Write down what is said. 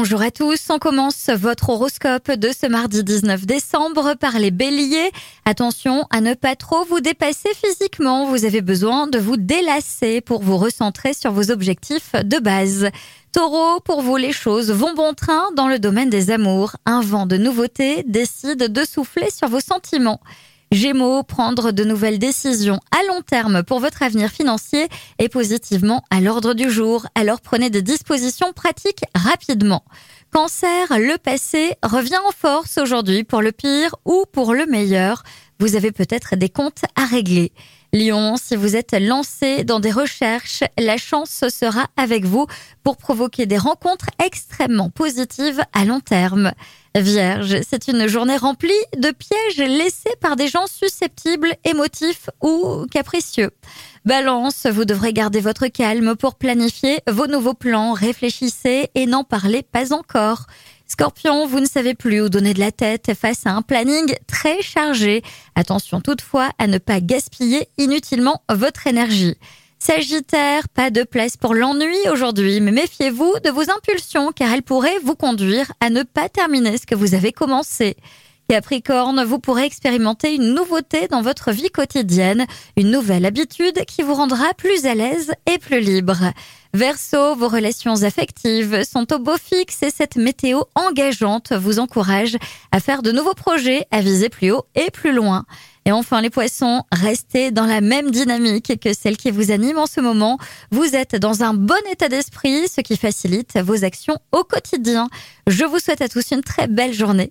Bonjour à tous, on commence votre horoscope de ce mardi 19 décembre par les béliers. Attention à ne pas trop vous dépasser physiquement, vous avez besoin de vous délasser pour vous recentrer sur vos objectifs de base. Taureau, pour vous les choses vont bon train dans le domaine des amours. Un vent de nouveauté décide de souffler sur vos sentiments. Gémeaux, prendre de nouvelles décisions à long terme pour votre avenir financier est positivement à l'ordre du jour. Alors prenez des dispositions pratiques rapidement. Cancer, le passé revient en force aujourd'hui pour le pire ou pour le meilleur. Vous avez peut-être des comptes à régler. Lion, si vous êtes lancé dans des recherches, la chance sera avec vous pour provoquer des rencontres extrêmement positives à long terme. Vierge, c'est une journée remplie de pièges laissés par des gens susceptibles, émotifs ou capricieux. Balance, vous devrez garder votre calme pour planifier vos nouveaux plans, réfléchissez et n'en parlez pas encore. Scorpion, vous ne savez plus où donner de la tête face à un planning très chargé. Attention toutefois à ne pas gaspiller inutilement votre énergie. Sagittaire, pas de place pour l'ennui aujourd'hui, mais méfiez-vous de vos impulsions car elles pourraient vous conduire à ne pas terminer ce que vous avez commencé. Capricorne, vous pourrez expérimenter une nouveauté dans votre vie quotidienne, une nouvelle habitude qui vous rendra plus à l'aise et plus libre. Verseau, vos relations affectives sont au beau fixe et cette météo engageante vous encourage à faire de nouveaux projets, à viser plus haut et plus loin. Et enfin, les poissons, restez dans la même dynamique que celle qui vous anime en ce moment. Vous êtes dans un bon état d'esprit, ce qui facilite vos actions au quotidien. Je vous souhaite à tous une très belle journée